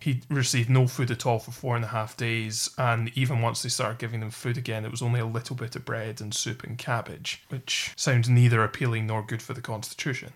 He received no food at all for four and a half days, and even once they started giving them food again, it was only a little bit of bread and soup and cabbage, which sounds neither appealing nor good for the constitution.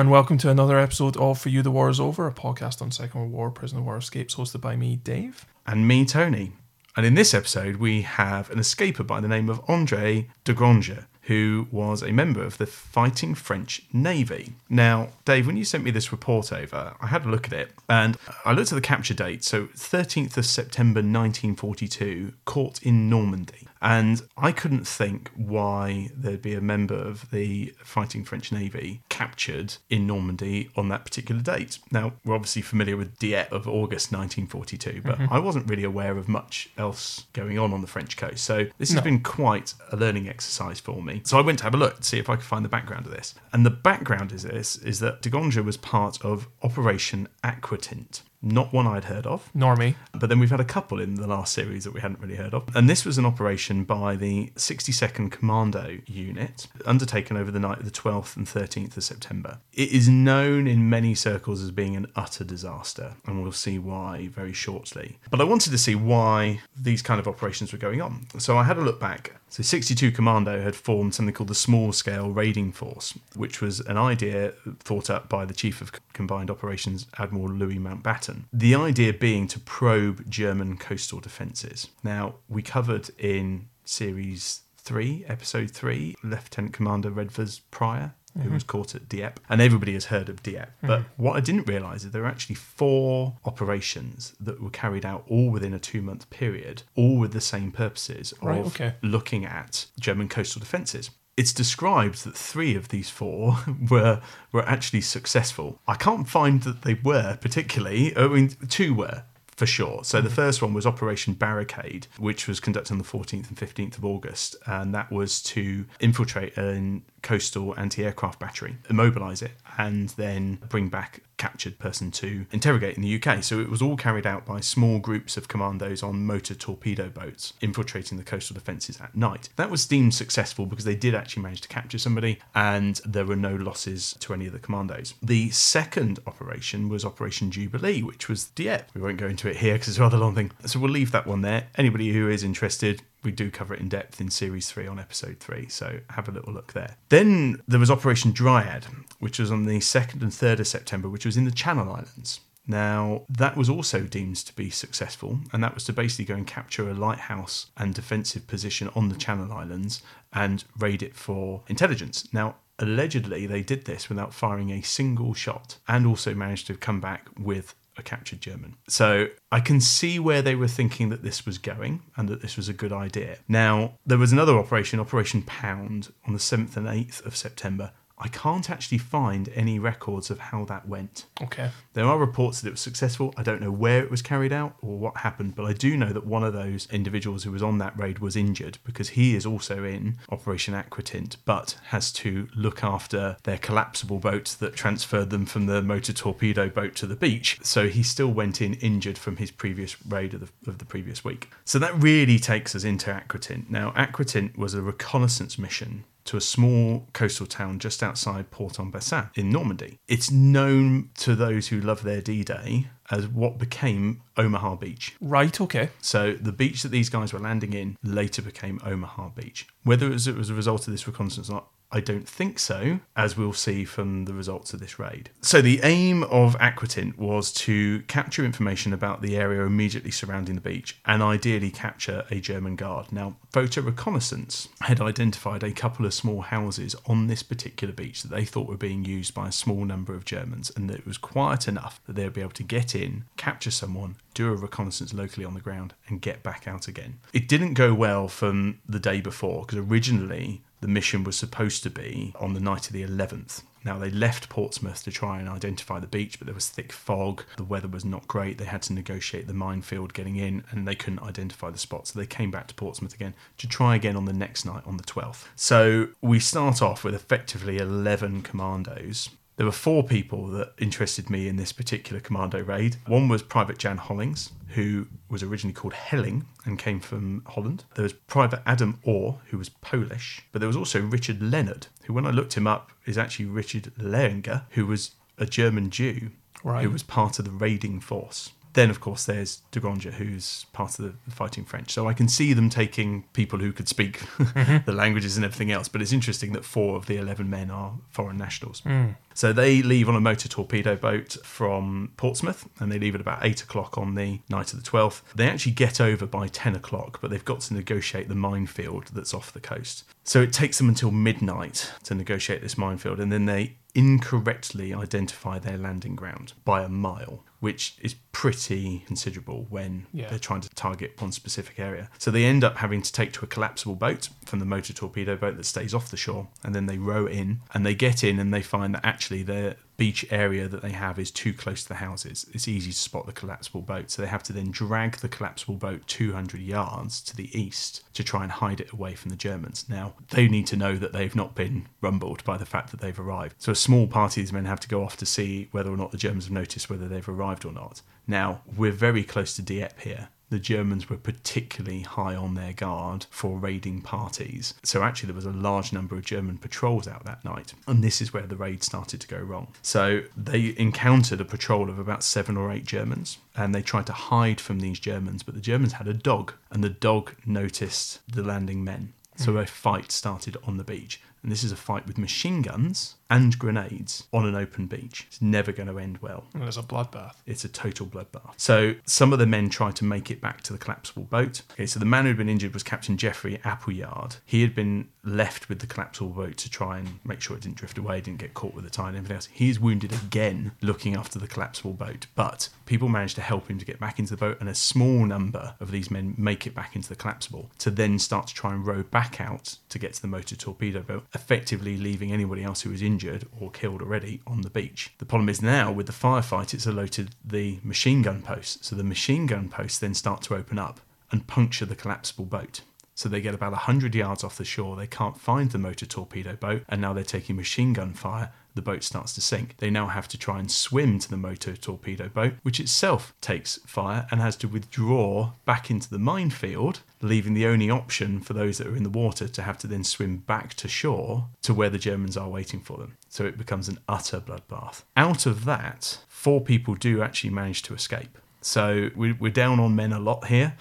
And welcome to another episode of For You the War is Over, a podcast on Second World War prisoner of war escapes, hosted by me, Dave. and me, Tony. And in this episode, we have an escaper by the name of Andre de Grange, who was a member of the Fighting French Navy. Now, Dave, when you sent me this report over, I had a look at it and I looked at the capture date. So, 13th of September 1942, caught in Normandy. And I couldn't think why there'd be a member of the Fighting French Navy captured in Normandy on that particular date. Now, we're obviously familiar with Dieppe of August 1942, but mm-hmm. I wasn't really aware of much else going on on the French coast. So, this has No. been quite a learning exercise for me. So, I went to have a look to see if I could find the background of this. And the background is this is that de Grange was part of Operation Aquatint. Not one I'd heard of. Normie. But then we've had a couple in the last series that we hadn't really heard of. And this was an operation by the 62nd Commando Unit, undertaken over the night of the 12th and 13th of September. It is known in many circles as being an utter disaster, and we'll see why very shortly. But I wanted to see why these kind of operations were going on. So I had a look back. So 62 Commando had formed something called the Small Scale Raiding Force, which was an idea thought up by the Chief of Combined Operations, Admiral Louis Mountbatten. The idea being to probe German coastal defences. Now, we covered in series three, episode three, Lieutenant Commander Redvers Prior. Who mm-hmm. was caught at Dieppe, and everybody has heard of Dieppe. But mm-hmm. what I didn't realise is there were actually four operations that were carried out all within a two month period, all with the same purposes of Right, okay. looking at German coastal defences. It's described that three of these four were were actually successful. I can't find that they were particularly. I mean, two were for sure. So the mm-hmm. first one was Operation Barricade, which was conducted on the 14th and 15th of August, and that was to infiltrate a coastal anti-aircraft battery, immobilize it, and then bring back captured person to interrogate in the UK. So it was all carried out by small groups of commandos on motor torpedo boats infiltrating the coastal defences at night. That was deemed successful because they did actually manage to capture somebody and there were no losses to any of the commandos. The second operation was Operation Jubilee, which was Dieppe. We won't go into it here because it's a rather long thing. So we'll leave that one there. Anybody who is interested, we do cover it in depth in series three on episode three, so have a little look there. Then there was Operation Dryad, which was on the 2nd and 3rd of September, which was in the Channel Islands. Now, that was also deemed to be successful, and that was to basically go and capture a lighthouse and defensive position on the Channel Islands and raid it for intelligence. Now, allegedly, they did this without firing a single shot and also managed to come back with a captured German. So I can see where they were thinking that this was going and that this was a good idea. Now, there was another operation, Operation Pound, on the 7th and 8th of September. I can't actually find any records of how that went. Okay. There are reports that it was successful. I don't know where it was carried out or what happened, but I do know that one of those individuals who was on that raid was injured because he is also in Operation Aquatint, but has to look after their collapsible boat that transferred them from the motor torpedo boat to the beach. So he still went in injured from his previous raid of the, of the previous week. So that really takes us into Aquatint. Now, Aquatint was a reconnaissance mission to a small coastal town just outside Port-en-Bessin in Normandy. It's known to those who love their D-Day as what became Omaha Beach. Right, okay. So the beach that these guys were landing in later became Omaha Beach. Whether it was, it was a result of this reconnaissance or not, I don't think so, as we'll see from the results of this raid. So the aim of Aquatint was to capture information about the area immediately surrounding the beach and ideally capture a German guard. Now, photo reconnaissance had identified a couple of small houses on this particular beach that they thought were being used by a small number of Germans and that it was quiet enough that they would be able to get in, capture someone, do a reconnaissance locally on the ground, and get back out again. It didn't go well from the day before because originally the mission was supposed to be on the night of the 11th. Now, they left Portsmouth to try and identify the beach, but there was thick fog. The weather was not great. They had to negotiate the minefield getting in, and they couldn't identify the spot. So they came back to Portsmouth again to try again on the next night, on the 12th. So we start off with effectively 11 commandos there were four people that interested me in this particular commando raid. One was Private Jan Hollings, who was originally called Helling and came from Holland. There was Private Adam Orr, who was Polish. But there was also Richard Leonard, who, when I looked him up, is actually Richard Lehniger, who was a German Jew Right. who was part of the raiding force. Then, of course, there's de Granger, who's part of the fighting French. So I can see them taking people who could speak mm-hmm. the languages and everything else. But it's interesting that four of the 11 men are foreign nationals. Hmm. So they leave on a motor torpedo boat from Portsmouth and they leave at about 8 o'clock on the night of the 12th. They actually get over by 10 o'clock, but they've got to negotiate the minefield that's off the coast. So it takes them until midnight to negotiate this minefield and then they incorrectly identify their landing ground by a mile, which is pretty considerable when Yeah. they're trying to target one specific area. So they end up having to take to a collapsible boat from the motor torpedo boat that stays off the shore, and then they row in and they get in and they find that actually their beach area that they have is too close to the houses. It's easy to spot the collapsible boat, so they have to then drag the collapsible boat 200 yards to the east to try and hide it away from the Germans. Now, they need to know that they've not been rumbled by the fact that they've arrived. So a small party of these men have to go off to see whether or not the Germans have noticed whether they've arrived or not. Now, we're very close to Dieppe here. The Germans were particularly high on their guard for raiding parties. So, actually, there was a large number of German patrols out that night. And this is where the raid started to go wrong. So, they encountered a patrol of about seven or eight Germans and they tried to hide from these Germans. But the Germans had a dog, and the dog noticed the landing men. So, hmm. a fight started on the beach. And this is a fight with machine guns and grenades on an open beach. It's never going to end well. And there's a bloodbath. It's a total bloodbath. So some of the men tried to make it back to the collapsible boat. Okay, so the man who'd been injured was Captain Geoffrey Appleyard. He had been left with the collapsible boat to try and make sure it didn't drift away, didn't get caught with the tide and everything else. He is wounded again looking after the collapsible boat, but people managed to help him to get back into the boat, and a small number of these men make it back into the collapsible to then start to try and row back out to get to the motor torpedo boat, effectively leaving anybody else who was injured or killed already on the beach. The problem is now with the firefight, it's alerted the machine gun posts. So the machine gun posts then start to open up and puncture the collapsible boat. So they get about 100 yards off the shore. They can't find the motor torpedo boat, and now they're taking machine gun fire. The boat starts to sink. They now have to try and swim to the motor torpedo boat, which itself takes fire and has to withdraw back into the minefield, leaving the only option for those that are in the water to have to then swim back to shore to where the Germans are waiting for them. So it becomes an utter bloodbath. Out of that, four people do actually manage to escape. So we- we're down on men a lot here.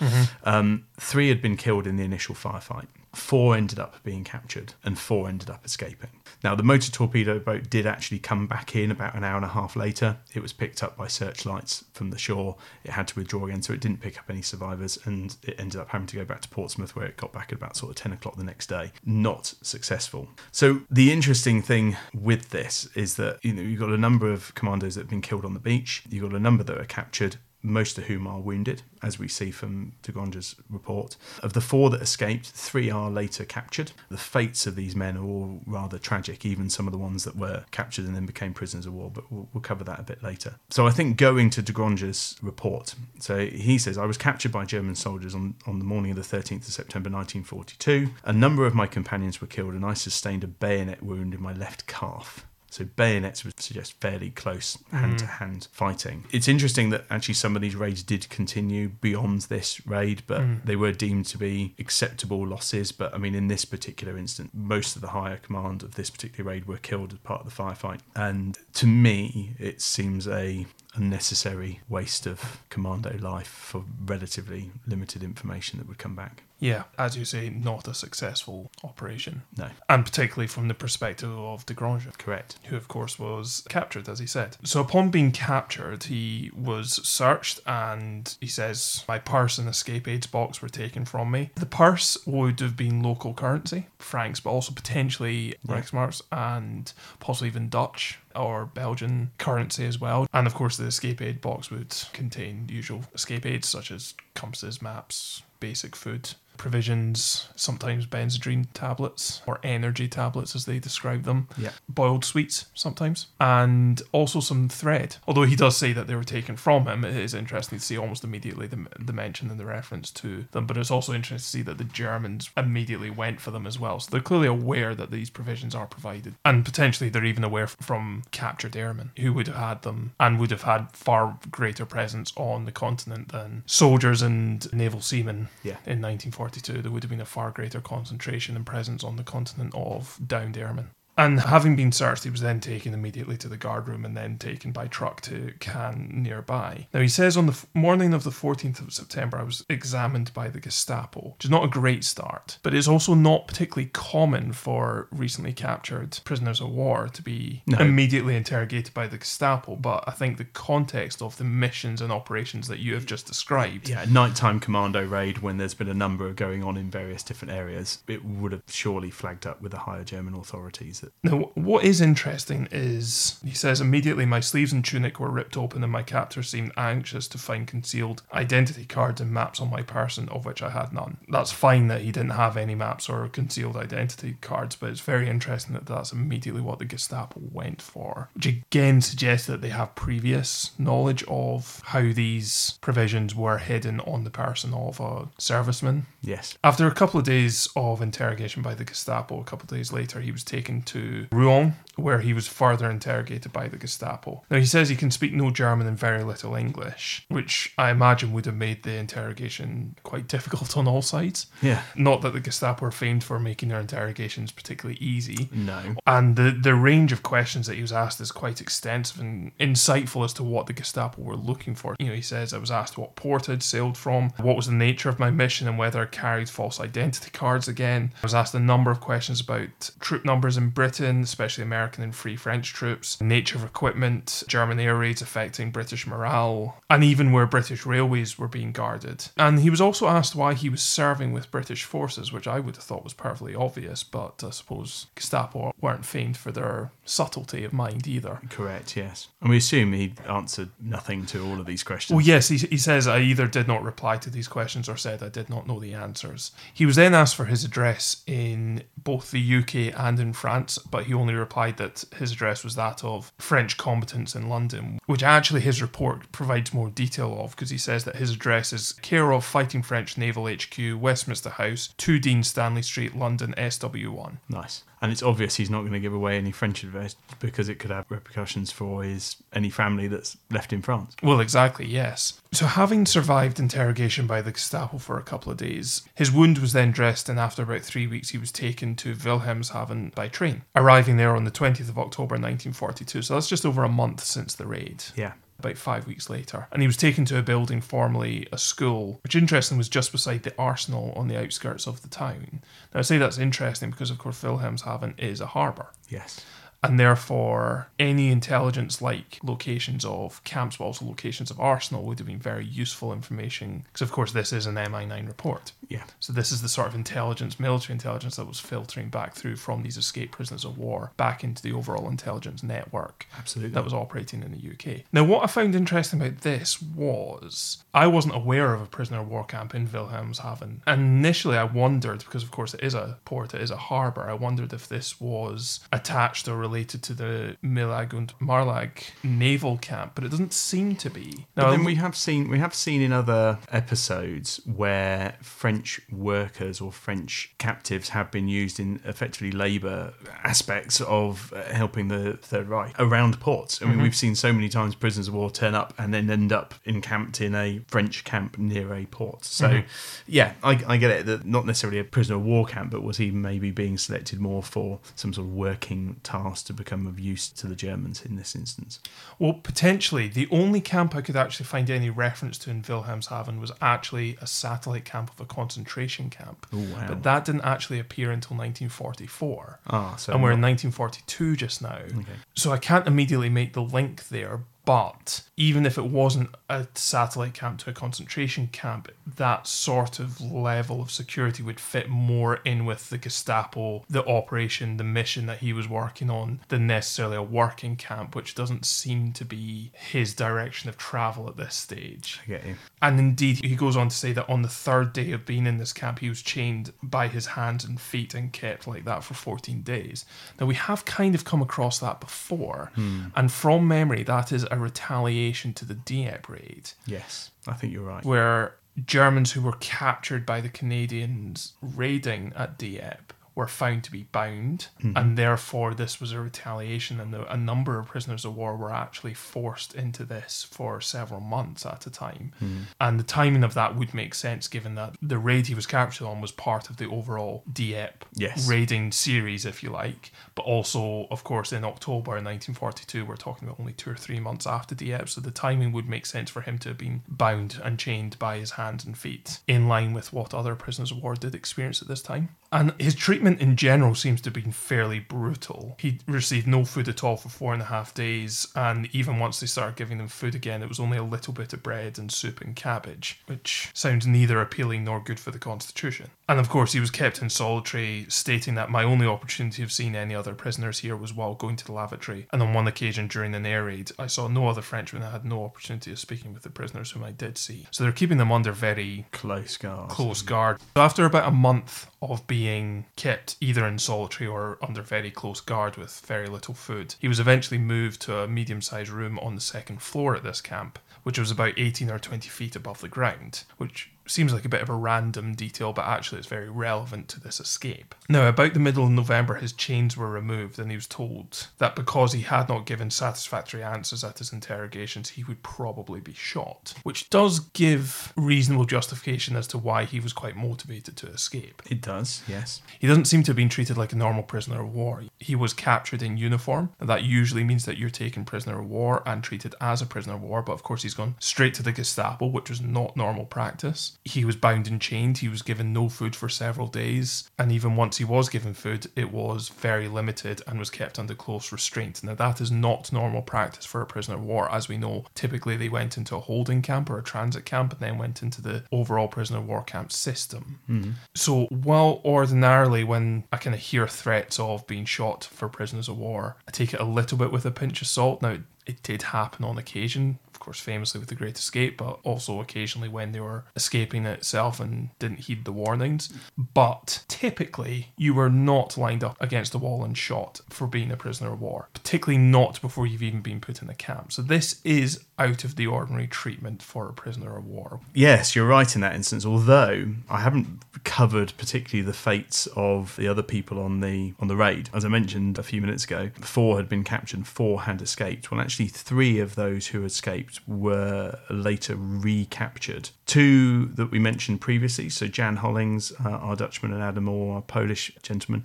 Um, three had been killed in the initial firefight. Four ended up being captured, and four ended up escaping. Now, the motor torpedo boat did actually come back in about an hour and a half later. It was picked up by searchlights from the shore. It had to withdraw again, so it didn't pick up any survivors, and it ended up having to go back to Portsmouth, where it got back at about sort of 10 o'clock the next day. Not successful. So, the interesting thing with this is that you know you've got a number of commandos that have been killed on the beach. You've got a number that are captured most of whom are wounded, as we see from de Granger's report. Of the four that escaped, three are later captured. The fates of these men are all rather tragic, even some of the ones that were captured and then became prisoners of war, but we'll, we'll cover that a bit later. So I think going to de Granger's report, so he says, I was captured by German soldiers on, on the morning of the 13th of September 1942. A number of my companions were killed, and I sustained a bayonet wound in my left calf. So bayonets would suggest fairly close hand to hand fighting. It's interesting that actually some of these raids did continue beyond this raid, but hmm. they were deemed to be acceptable losses. But I mean, in this particular instance, most of the higher command of this particular raid were killed as part of the firefight. And to me, it seems a unnecessary waste of commando life for relatively limited information that would come back. Yeah, as you say, not a successful operation. No, And particularly from the perspective of de Granger. correct. who of course was captured, as he said. So upon being captured, he was searched and he says, My purse and escape aids box were taken from me. The purse would have been local currency, francs, but also potentially. Reichsmarks and possibly even Dutch or Belgian currency as well. And of course, the escape aid box would contain usual escape aids such as compasses, maps, basic food. Provisions, sometimes Benzedrine tablets or energy tablets as they describe them, Yeah. boiled sweets sometimes, and also some thread. Although he does say that they were taken from him, it is interesting to see almost immediately the, the mention and the reference to them. But it's also interesting to see that the Germans immediately went for them as well. So they're clearly aware that these provisions are provided, and potentially they're even aware from captured airmen who would have had them and would have had far greater presence on the continent than soldiers and naval seamen Yeah. in 1942. There would have been a far greater concentration and presence on the continent of downed airmen. And having been searched, he was then taken immediately to the guard room and then taken by truck to Caen nearby. Now, he says on the f- morning of the 14th of September, I was examined by the Gestapo, which is not a great start, but it's also not particularly common for recently captured prisoners of war to be No. immediately interrogated by the Gestapo. But I think the context of the missions and operations that you have just described Yeah, nighttime commando raid when there's been a number going on in various different areas, it would have surely flagged up with the higher German authorities that Now, what is interesting is he says immediately my sleeves and tunic were ripped open, and my captor seemed anxious to find concealed identity cards and maps on my person, of which I had none. That's fine that he didn't have any maps or concealed identity cards, but it's very interesting that that's immediately what the Gestapo went for, which again suggests that they have previous knowledge of how these provisions were hidden on the person of a serviceman. yes, After a couple of days of interrogation by the Gestapo, a couple of days later, he was taken to Rouen, where he was further interrogated by the Gestapo. Now, he says he can speak no German and very little English, which I imagine would have made the interrogation quite difficult on all sides. yeah, Not that the Gestapo are famed for making their interrogations particularly easy. no, And the, the range of questions that he was asked is quite extensive and insightful as to what the Gestapo were looking for. You know, he says, I was asked what port I'd sailed from, what was the nature of my mission, and whether I carried false identity cards again. I was asked a number of questions about troop numbers in Britain, especially American and Free French troops, nature of equipment, German air raids affecting British morale, and even where British railways were being guarded. And he was also asked why he was serving with British forces, which I would have thought was perfectly obvious, but I suppose Gestapo weren't famed for their subtlety of mind either. correct, yes. And we assume he answered nothing to all of these questions. Well, yes, he, he says I either did not reply to these questions or said I did not know the answers. He was then asked for his address in both the UK and in France, but he only replied that his address was that of French combatants in London, which actually his report provides more detail of because he says that his address is care of Fighting French Naval HQ, Westminster House, 2 Dean Stanley Street, London, SW1. Nice. And it's obvious he's not going to give away any French advice because it could have repercussions for his any family that's left in France. Well, exactly, yes. So, having survived interrogation by the Gestapo for a couple of days, his wound was then dressed, and after about three weeks, he was taken to Wilhelmshaven by train, arriving there on the 20th of October 1942. So, that's just over a month since the raid. Yeah. About five weeks later. And he was taken to a building formerly a school, which interesting was just beside the arsenal on the outskirts of the town. Now, I say that's interesting because, of course, Wilhelmshaven is a harbour Yes. And therefore any intelligence like locations of camps but also locations of arsenal would have been very useful information because of course this is an mi9 report Yeah. so this is the sort of intelligence military intelligence that was filtering back through from these escaped prisoners of war back into the overall intelligence network Absolutely. that was operating in the UK. Now, what I found interesting about this was I wasn't aware of a prisoner of war camp in Wilhelmshaven. And initially, I wondered, because of course it is a port, it is a harbour, I wondered if this was attached or related to the Milag und Marlag naval camp, but it doesn't seem to be. But then we have seen we have seen in other episodes where French workers or French captives have been used in effectively labour aspects of uh, helping the Third Reich around ports. I mean, we've seen so many times prisoners of war turn up and then end up encamped in a French camp near a port. So, yeah, I, I get it that not necessarily a prisoner of war camp, but was he maybe being selected more for some sort of working task to become of use to the Germans in this instance? Well, potentially. The only camp I could actually find any reference to in Wilhelmshaven was actually a satellite camp of a concentration camp. Oh, wow. But that didn't actually appear until 1944. Ah, so and we're in 1942 just now. Okay. So I can't immediately make the link there, But even if it wasn't a satellite camp to a concentration camp, that sort of level of security would fit more in with the Gestapo, the operation, the mission that he was working on, than necessarily a working camp, which doesn't seem to be his direction of travel at this stage. I get you. And indeed, he goes on to say that on the third day of being in this camp, he was chained by his hands and feet and kept like that for 14 days. Now, we have kind of come across that before, hmm. and from memory, that is a retaliation to the Dieppe raid, Yes, I think you're right. where Germans who were captured by the Canadians raiding at Dieppe were found to be bound, mm-hmm. and therefore this was a retaliation, and a number of prisoners of war were actually forced into this for several months at a time. Mm-hmm. And the timing of that would make sense given that the raid he was captured on was part of the overall Dieppe Yes. raiding series, if you like. But also, of course, in October 1942, we're talking about only two or three months after Dieppe, so the timing would make sense for him to have been bound and chained by his hands and feet, in line with what other prisoners of war did experience at this time. And his treatment in general seems to have been fairly brutal. He received no food at all for four and a half days, and even once they started giving him food again, it was only a little bit of bread and soup and cabbage, which sounds neither appealing nor good for the Constitution. And of course, he was kept in solitary, stating that my only opportunity of seeing any other prisoners here was while going to the lavatory. And on one occasion during an air raid, I saw no other Frenchmen. I had no opportunity of speaking with the prisoners whom I did see. So they're keeping them under very Close guards. close guard. So after about a month of being kept either in solitary or under very close guard with very little food, he was eventually moved to a medium sized room on the second floor at this camp, which was about 18 or 20 feet above the ground, which seems like a bit of a random detail, but actually it's very relevant to this escape. Now, about the middle of November, his chains were removed, and he was told that because he had not given satisfactory answers at his interrogations, he would probably be shot, which does give reasonable justification as to why he was quite motivated to escape. It does, yes. He doesn't seem to have been treated like a normal prisoner of war. He was captured in uniform, and that usually means that you're taken prisoner of war and treated as a prisoner of war, but of course he's gone straight to the Gestapo, which was not normal practice. He was bound and chained, he was given no food for several days, and even once he was given food, it was very limited and was kept under close restraint. Now, that is not normal practice for a prisoner of war. As we know, typically they went into a holding camp or a transit camp and then went into the overall prisoner of war camp system. Hmm. So, while ordinarily when I kind of hear threats of being shot for prisoners of war, I take it a little bit with a pinch of salt. Now, it did happen on occasion, course, famously with the Great Escape, but also occasionally when they were escaping itself and didn't heed the warnings. But typically, you were not lined up against a wall and shot for being a prisoner of war, particularly not before you've even been put in a camp. So, this is out of the ordinary treatment for a prisoner of war. Yes, you're right in that instance. Although I haven't covered particularly the fates of the other people on the on the raid. As I mentioned a few minutes ago, four had been captured, four had escaped. Well, actually, three of those who escaped were later recaptured. Two that we mentioned previously, so Jan Hollings, uh, our Dutchman, and Adam Orr, our Polish gentleman,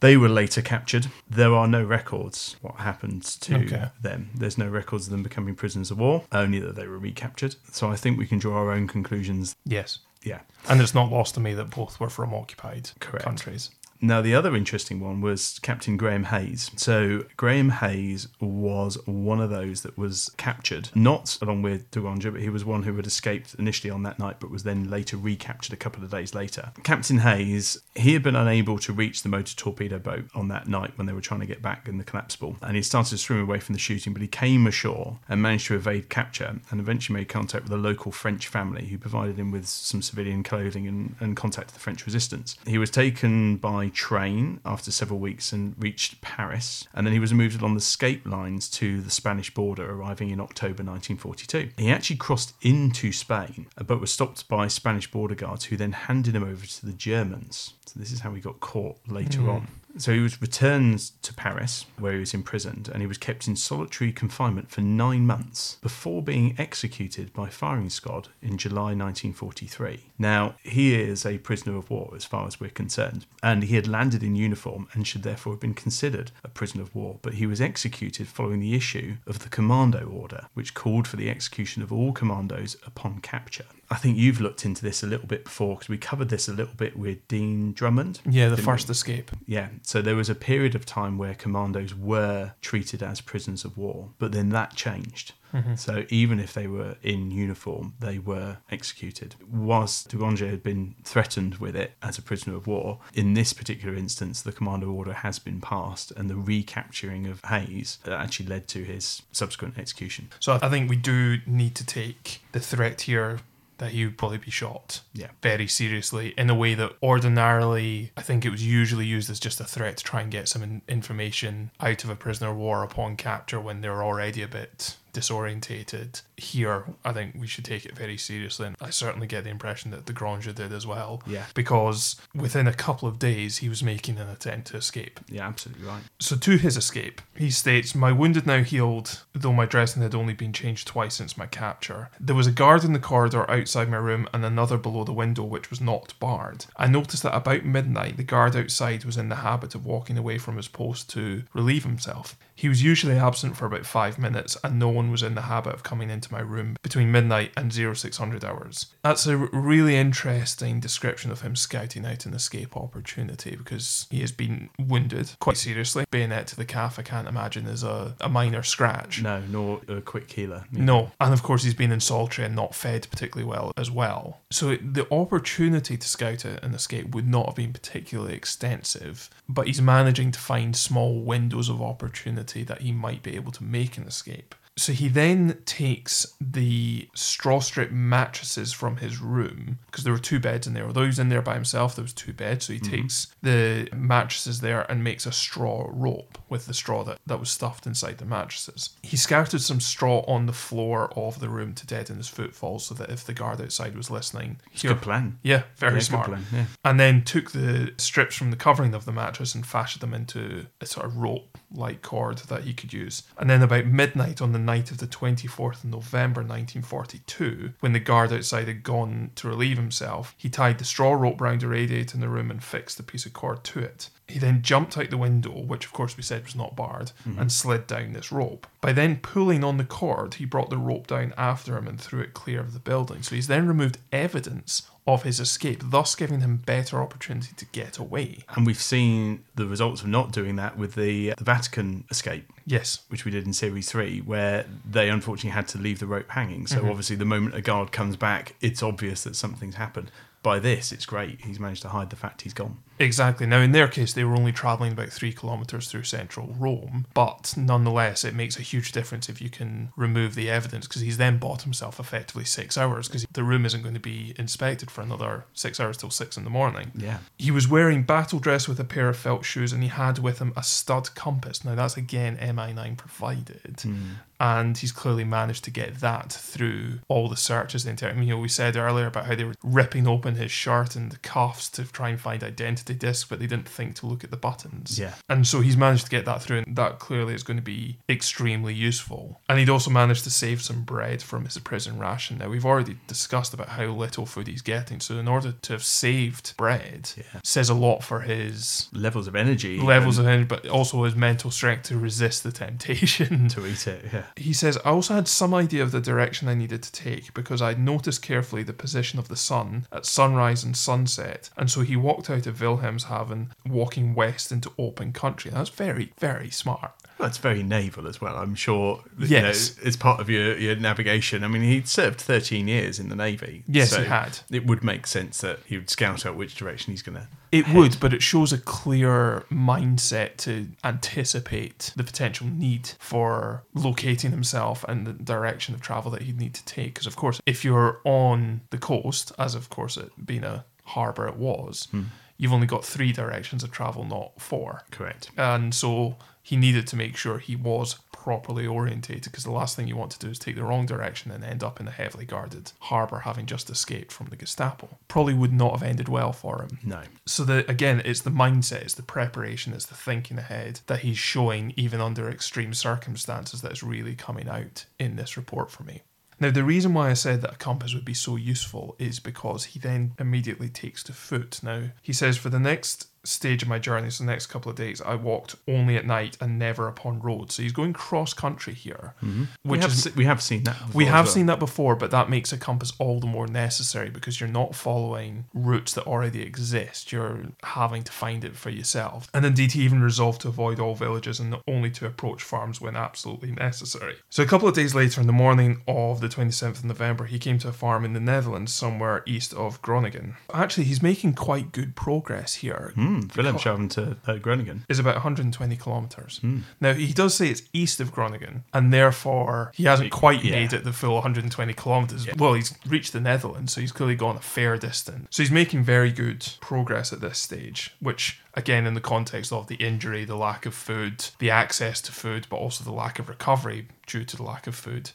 they were later captured. There are no records what happened to Okay. them. There's no records of them becoming prisoners of war, only that they were recaptured. So I think we can draw our own conclusions. Yes. Yeah. And it's not lost to me that both were from occupied Correct. countries. Now, the other interesting one was Captain Graham Hayes. So, Graham Hayes was one of those that was captured, not along with Duranja, but he was one who had escaped initially on that night, but was then later recaptured a couple of days later. Captain Hayes, he had been unable to reach the motor torpedo boat on that night when they were trying to get back in the collapsible, and he started to swim away from the shooting, but he came ashore and managed to evade capture and eventually made contact with a local French family who provided him with some civilian clothing and, and contacted the French resistance. He was taken by train after several weeks and reached Paris, and then he was moved along the escape lines to the Spanish border, arriving in October 1942. He actually crossed into Spain, but was stopped by Spanish border guards who then handed him over to the Germans. So this is how he got caught later hmm. on. So he was returned to Paris, where he was imprisoned, and he was kept in solitary confinement for nine months before being executed by firing squad in July 1943. Now, he is a prisoner of war as far as we're concerned, and he had landed in uniform and should therefore have been considered a prisoner of war, but he was executed following the issue of the commando order, which called for the execution of all commandos upon capture. I think you've looked into this a little bit before because we covered this a little bit with Dean Drummond. Yeah, the didn't we? first escape. Yeah, So there was a period of time where commandos were treated as prisoners of war, but then that changed. Mm-hmm. So even if they were in uniform, they were executed. Whilst de Granger had been threatened with it as a prisoner of war, in this particular instance, the commando order has been passed, and the recapturing of Hayes actually led to his subsequent execution. So I think we do need to take the threat here that he would probably be shot Yeah. very seriously in a way that ordinarily I think it was usually used as just a threat to try and get some in- information out of a prisoner of war upon capture when they're already a bit disorientated. Here, I think we should take it very seriously, and I certainly get the impression that the Granger did as well. Yeah. Because within a couple of days, he was making an attempt to escape. Yeah, absolutely right. So, to his escape, he states, My wound had now healed, though my dressing had only been changed twice since my capture. There was a guard in the corridor outside my room and another below the window, which was not barred. I noticed that about midnight, the guard outside was in the habit of walking away from his post to relieve himself. He was usually absent for about five minutes, and no one was in the habit of coming into my room between midnight and 0600 hours. That's a really interesting description of him scouting out an escape opportunity because he has been wounded quite seriously. Bayonet to the calf, I can't imagine, is a, a minor scratch. No, nor a quick healer. No. And of course, he's been in solitary and not fed particularly well as well. So the opportunity to scout out an escape would not have been particularly extensive, but he's managing to find small windows of opportunity that he might be able to make an escape. So he then takes the straw strip mattresses from his room because there were two beds in there. Although he was in there by himself, there was two beds. So he mm-hmm. takes the mattresses there and makes a straw rope with the straw that, that was stuffed inside the mattresses. He scattered some straw on the floor of the room to deaden his footfalls so that if the guard outside was listening, It's a good plan. yeah, very Yeah, smart. plan, yeah. And then took the strips from the covering of the mattress and fashioned them into a sort of rope like cord that he could use. And then about midnight on the night of the 24th of November 1942, when the guard outside had gone to relieve himself, he tied the straw rope round a radiator in the room and fixed a piece of cord to it. He then jumped out the window, which of course we said was not barred, mm-hmm. and slid down this rope. By then pulling on the cord, he brought the rope down after him and threw it clear of the building. So he's then removed evidence of his escape, thus giving him better opportunity to get away. And we've seen the results of not doing that with the, the Vatican escape, Yes. which we did in series three, where they unfortunately had to leave the rope hanging. So mm-hmm. obviously, the moment a guard comes back, it's obvious that something's happened. By this, it's great. He's managed to hide the fact he's gone. Exactly. Now, in their case, they were only travelling about three kilometres through central Rome, but nonetheless, it makes a huge difference if you can remove the evidence because he's then bought himself effectively six hours because the room isn't going to be inspected for another six hours till six in the morning. Yeah. He was wearing battle dress with a pair of felt shoes and he had with him a stud compass. Now, that's again MI9 provided. Hmm. And he's clearly managed to get that through all the searches. I mean, you know, we said earlier about how they were ripping open his shirt and the cuffs to try and find identity discs, but they didn't think to look at the buttons. Yeah. And so he's managed to get that through, and that clearly is going to be extremely useful. And he'd also managed to save some bread from his prison ration. Now, we've already discussed about how little food he's getting, so in order to have saved bread, Yeah. says a lot for his Levels of energy. levels of energy, but also his mental strength to resist the temptation. to eat it. Yeah. He says, I also had some idea of the direction I needed to take because I'd noticed carefully the position of the sun at sunrise and sunset. And so he walked out of Wilhelmshaven, walking west into open country. That's very, very smart. Well, it's very naval as well. I'm sure. Yes. You know, it's part of your, your navigation. I mean, he'd served 13 years in the navy. Yes, so he had. It would make sense that he would scout out which direction he's going to. It would, but it shows a clear mindset to anticipate the potential need for locating himself and the direction of travel that he'd need to take. Because, of course, if you're on the coast, as of course it being a harbour it was, hmm. you've only got three directions of travel, not four. Correct. And so he needed to make sure he was properly orientated because the last thing you want to do is take the wrong direction and end up in a heavily guarded harbour having just escaped from the Gestapo. Probably would not have ended well for him. No. So the again, it's the mindset, it's the preparation, it's the thinking ahead that he's showing even under extreme circumstances that is really coming out in this report for me. Now, the reason why I said that a compass would be so useful is because he then immediately takes to foot. Now, he says for the next stage of my journey, so the next couple of days, I walked only at night and never upon roads. So he's going cross country here, mm-hmm. we which have is se- we have seen that. we have well. seen that before, but that makes a compass all the more necessary because you're not following routes that already exist. You're having to find it for yourself. And indeed, he even resolved to avoid all villages and only to approach farms when absolutely necessary. So, a couple of days later, in the morning of the 27th of November, he came to a farm in the Netherlands, somewhere east of Groningen. Actually, he's making quite good progress here hmm. Hmm, Wilhelmshaven to uh, Groningen. is about 120 kilometers. Now he does say it's east of Groningen, and therefore he hasn't quite Yeah. made it the full 120 kilometers. Well, he's reached the Netherlands, so he's clearly gone a fair distance. So he's making very good progress at this stage, which again, in the context of the injury, the lack of food, the access to food, but also the lack of recovery due to the lack of food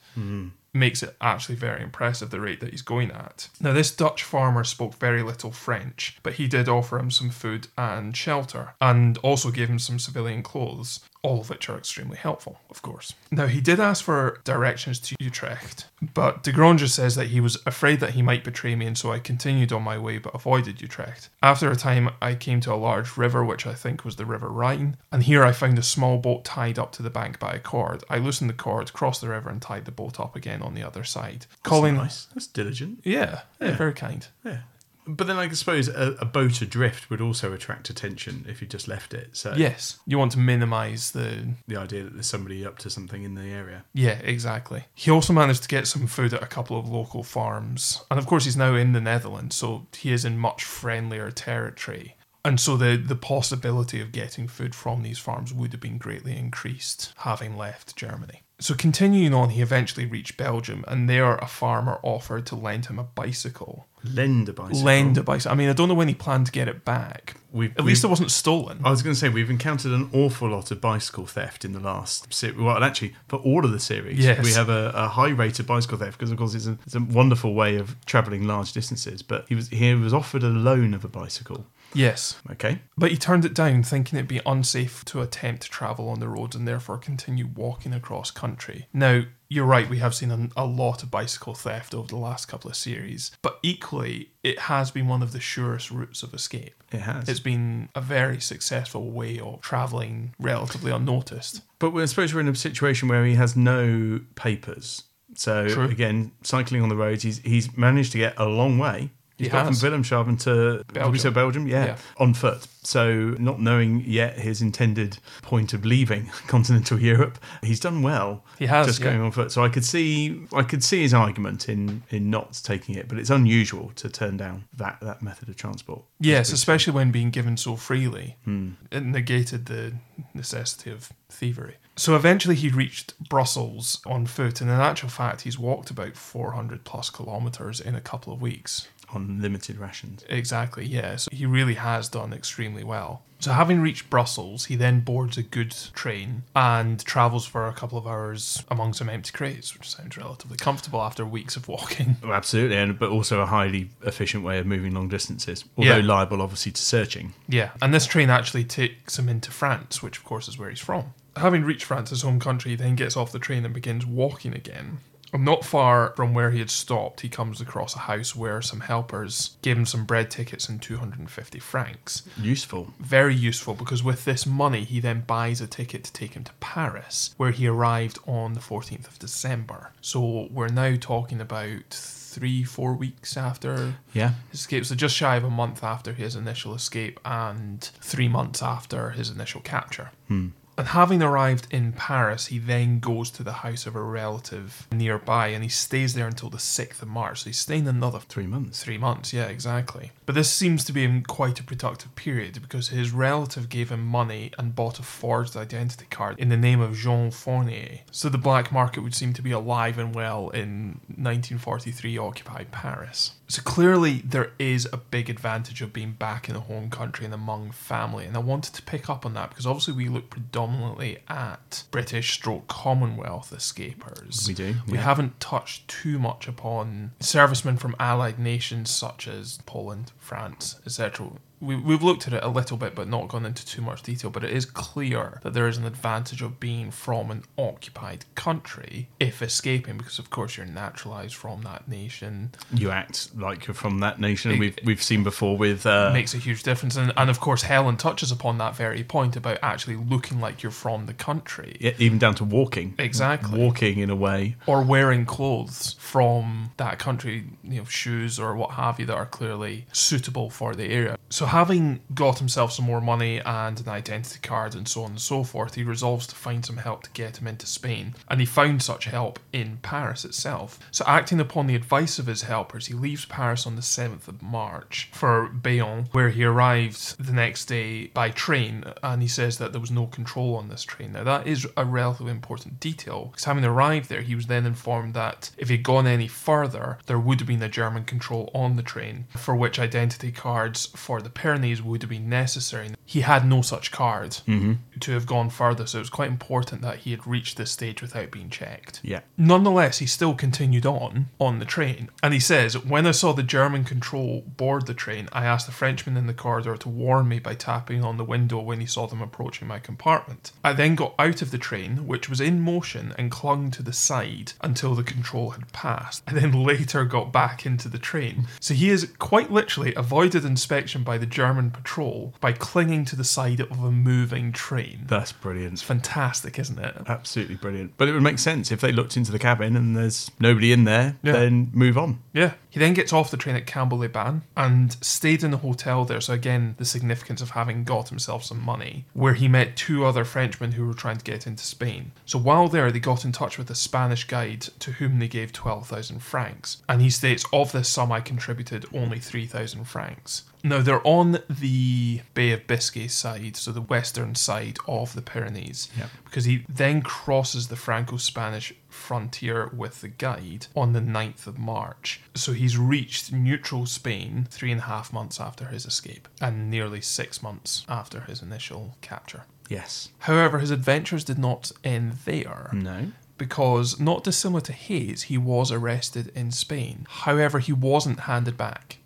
makes it actually very impressive the rate that he's going at. Now, this Dutch farmer spoke very little French, but he did offer him some food and shelter, and also gave him some civilian clothes, all of which are extremely helpful, of course. Now, he did ask for directions to Utrecht, but de Granger says that he was afraid that he might betray me, and so I continued on my way but avoided Utrecht. After a time, I came to a large river, which I think was the River Rhine, and here I found a small boat tied up to the bank by a cord. I loosened the cord, crossed the river, and tied the boat up again on the other side. Calling, Nice. That's diligent. yeah, yeah, very kind. Yeah. But then I suppose a, a boat adrift would also attract attention if you just left it. So Yes, you want to minimise the. the idea that there's somebody up to something in the area. Yeah, exactly. He also managed to get some food at a couple of local farms. And of course, he's now in the Netherlands, so he is in much friendlier territory. And so the, the possibility of getting food from these farms would have been greatly increased having left Germany. So continuing on, he eventually reached Belgium, and there a farmer offered to lend him a bicycle. Lend a bicycle. Lend a bicycle. I mean, I don't know when he planned to get it back. We've, At least it wasn't stolen. I was going to say we've encountered an awful lot of bicycle theft in the last series. Well, actually, for all of the series, Yes. we have a, a high rate of bicycle theft because, of course, it's a, it's a wonderful way of travelling large distances. But he was he was offered a loan of a bicycle. Yes. Okay, But he turned it down, thinking it'd be unsafe to attempt to travel on the roads and therefore continue walking across country. Now, you're right, we have seen a, a lot of bicycle theft over the last couple of series, but equally, it has been one of the surest routes of escape. it has. It's been a very successful way of travelling relatively unnoticed. But I suppose we're in a situation where he has no papers. So True. again, cycling on the roads, he's he's managed to get a long way. He's He got has. from Wilhelmshaven to did we Belgium. Belgium, yeah, Yeah. on foot. So not knowing yet his intended point of leaving continental Europe, he's done well. He has, just yeah. going on foot. So I could see I could see his argument in in not taking it, but it's unusual to turn down that that method of transport. Yes, especially when being given so freely. Hmm. It negated the necessity of thievery. So eventually he reached Brussels on foot, and in actual fact, he's walked about 400 plus kilometres in a couple of weeks. On limited rations. Exactly, yeah. So he really has done extremely well. So having reached Brussels, he then boards a goods train and travels for a couple of hours among some empty crates, which sounds relatively comfortable after weeks of walking. Oh, absolutely, and but also a highly efficient way of moving long distances, although Yeah. liable obviously to searching. Yeah, and this train actually takes him into France, which of course is where he's from. Having reached France, his home country, he then gets off the train and begins walking again. Not far from where he had stopped, he comes across a house where some helpers gave him some bread tickets and 250 francs. Useful. Very useful because with this money, he then buys a ticket to take him to Paris, where he arrived on the 14th of December. So we're now talking about three, four weeks after Yeah. his escape. So just shy of a month after his initial escape and three months after his initial capture. Hmm. And having arrived in Paris, he then goes to the house of a relative nearby and he stays there until the 6th of March. So he's staying another Three months. Three months, yeah, exactly. But this seems to be in quite a productive period because his relative gave him money and bought a forged identity card in the name of Jean Fournier. So the black market would seem to be alive and well in 1943 occupied Paris. So clearly there is a big advantage of being back in the home country and among family. And I wanted to pick up on that because obviously we look predominantly at British stroke Commonwealth escapers. We do, We yeah. haven't touched too much upon servicemen from allied nations such as Poland, France, etc. we, we've looked at it a little bit, but not gone into too much detail. But it is clear that there is an advantage of being from an occupied country if escaping, because of course you're naturalized from that nation. You act like you're from that nation. It- We've we've seen before with uh, makes a huge difference. And, and of course, Helen touches upon that very point about actually looking like you're from the country. yeah, even down to walking. Exactly. Walking in a way. Or wearing clothes from that country, you know, shoes or what have you that are clearly suitable for the area. So, having got himself some more money and an identity card and so on and so forth, he resolves to find some help to get him into Spain. And he found such help in Paris itself. So, acting upon the advice of his helpers, he leaves Paris on the 7th of March for Bayonne, where he arrived the next day by train. And he says that there was no control on this train. Now, that is a relatively important detail because having arrived there, he was then informed that if he'd gone any further, there would have been a German control on the train, for which identity cards for the Pyrenees would have been necessary. He had no such card mm-hmm. to have gone further, so it was quite important that he had reached this stage without being checked. Yeah. Nonetheless, he still continued on on the train. And he says, When I saw the German control board the train, I asked the Frenchman in the corridor to warn me by tapping on the window when he saw them approaching my compartment. I then got out of the train, which was in motion, and clung to the side until the control had passed. I then later got back into the train. So he has quite literally avoided inspection by the German patrol by clinging to the side of a moving train. That's brilliant. It's fantastic, isn't it? Absolutely brilliant. But it would make sense if they looked into the cabin and there's nobody in there, Yeah. then move on. Yeah. He then gets off the train at Cambo-les-Bains and stayed in a hotel there. So again, the significance of having got himself some money, where he met two other Frenchmen who were trying to get into Spain. So while there, they got in touch with a Spanish guide to whom they gave 12,000 francs. And he states, of this sum, I contributed only 3,000 francs. Now they're on the Bay of Biscay side, so the western side of the Pyrenees, Yep. because he then crosses the Franco-Spanish frontier with the guide on the 9th of March. So he's reached neutral Spain three and a half months after his escape, and nearly six months after his initial capture. Yes. However, his adventures did not end there No. because, not dissimilar to Hayes, he was arrested in Spain. However, he wasn't handed back.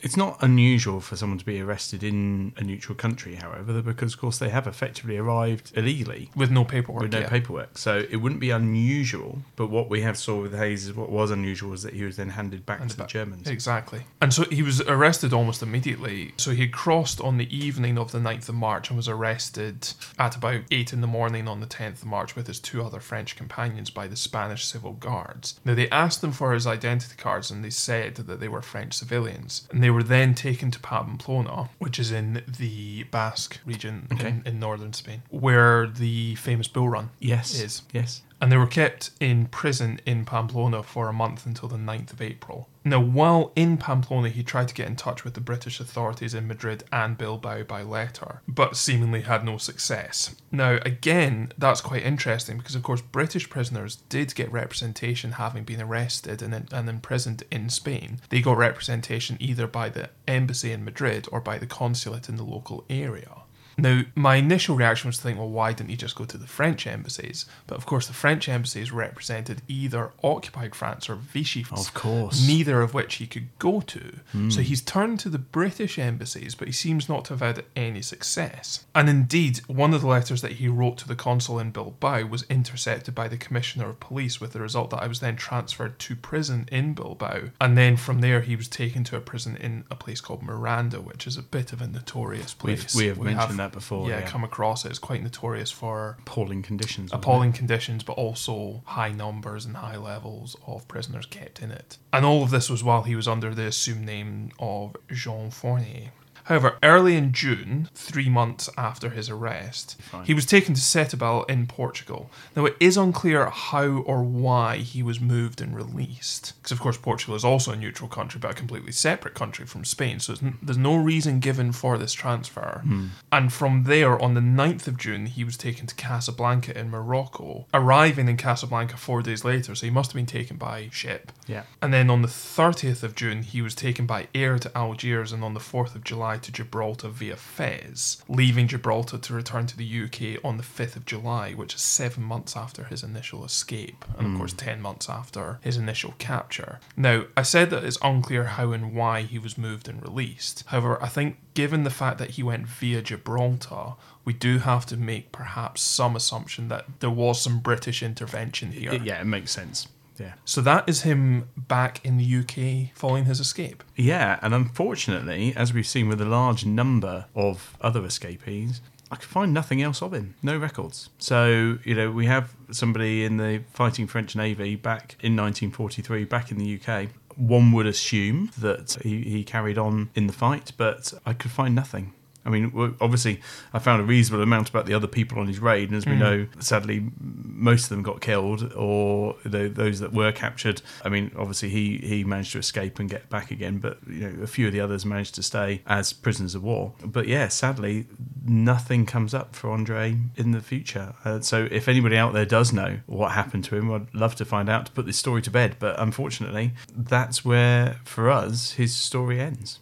It's not unusual for someone to be arrested in a neutral country, however, because of course they have effectively arrived illegally With no paperwork. with no yeah. paperwork. So it wouldn't be unusual. But what we have saw with Hayes is what was unusual was that he was then handed back Handed to the. Germans. Exactly. And so he was arrested almost immediately. So he crossed on the evening of the 9th of March and was arrested at about 8 in the morning on the 10th of March with his two other French companions by the Spanish civil guards. Now, they asked them for his identity cards and they said that they were French civilians. And they were then taken to Pamplona, which is in the Basque region Okay. in, in northern Spain, where the famous bull run Yes. is. Yes. And they were kept in prison in Pamplona for a month until the 9th of April. Now, while in Pamplona, he tried to get in touch with the British authorities in Madrid and Bilbao by letter, but seemingly had no success. Now, again, that's quite interesting because, of course, British prisoners did get representation having been arrested and, and imprisoned in Spain. They got representation either by the embassy in Madrid or by the consulate in the local area. Now, my initial reaction was to think, well, why didn't he just go to the French embassies? But of course, the French embassies represented either occupied France or Vichy France. Of course. Neither of which he could go to. So hmm. he's turned to the British embassies, but he seems not to have had any success. And indeed, one of the letters that he wrote to the consul in Bilbao was intercepted by the commissioner of police, with the result that I was then transferred to prison in Bilbao. And then from there, he was taken to a prison in a place called Miranda, which is a bit of a notorious We've- place. we have mentioned that before, Yeah, yeah. come across it. It's quite notorious for Appalling conditions. appalling conditions, but also high numbers and high levels of prisoners kept in it. And all of this was while he was under the assumed name of Jean Fournier. However, early in June, three months after his arrest, Fine. he was taken to Setúbal in Portugal. Now, it is unclear how or why he was moved and released. Because, of course, Portugal is also a neutral country, but a completely separate country from Spain. So it's n- there's no reason given for this transfer. Hmm. And from there, on the 9th of June, he was taken to Casablanca in Morocco, arriving in Casablanca four days later. So he must have been taken by ship. Yeah. And then on the 30th of June, he was taken by air to Algiers, and on the 4th of July, fly to Gibraltar via Fez, leaving Gibraltar to return to the UK on the 5th of July, which is seven months after his initial escape, and of hmm. course 10 months after his initial capture. Now, I said that it's unclear how and why he was moved and released. However, I think given the fact that he went via Gibraltar, we do have to make perhaps some assumption that there was some British intervention here. Yeah, it makes sense. Yeah. So that is him back in the UK following his escape. Yeah, and unfortunately, as we've seen with a large number of other escapees, I could find nothing else of him. No records. So, you know, we have somebody in the fighting French Navy back in 1943, back in the UK. One would assume that he, he carried on in the fight, but I could find nothing. I mean, obviously, I found a reasonable amount about the other people on his raid, and as we know, sadly, most of them got killed, or tho- those that were captured. I mean, obviously, he he managed to escape and get back again, but you know, a few of the others managed to stay as prisoners of war. But yeah, sadly, nothing comes up for Andre in the future. Uh, so, if anybody out there does know what happened to him, I'd love to find out to put this story to bed. But unfortunately, that's where, for us, his story ends.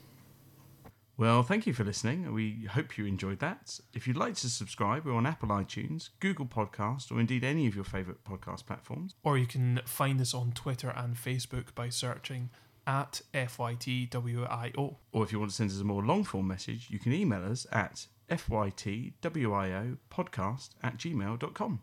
Well, thank you for listening. We hope you enjoyed that. If you'd like to subscribe, we're on Apple iTunes, Google Podcast, or indeed any of your favourite podcast platforms. Or you can find us on Twitter and Facebook by searching at FYTWIO. Or if you want to send us a more long form message, you can email us at fytwiopodcast at gmail.com.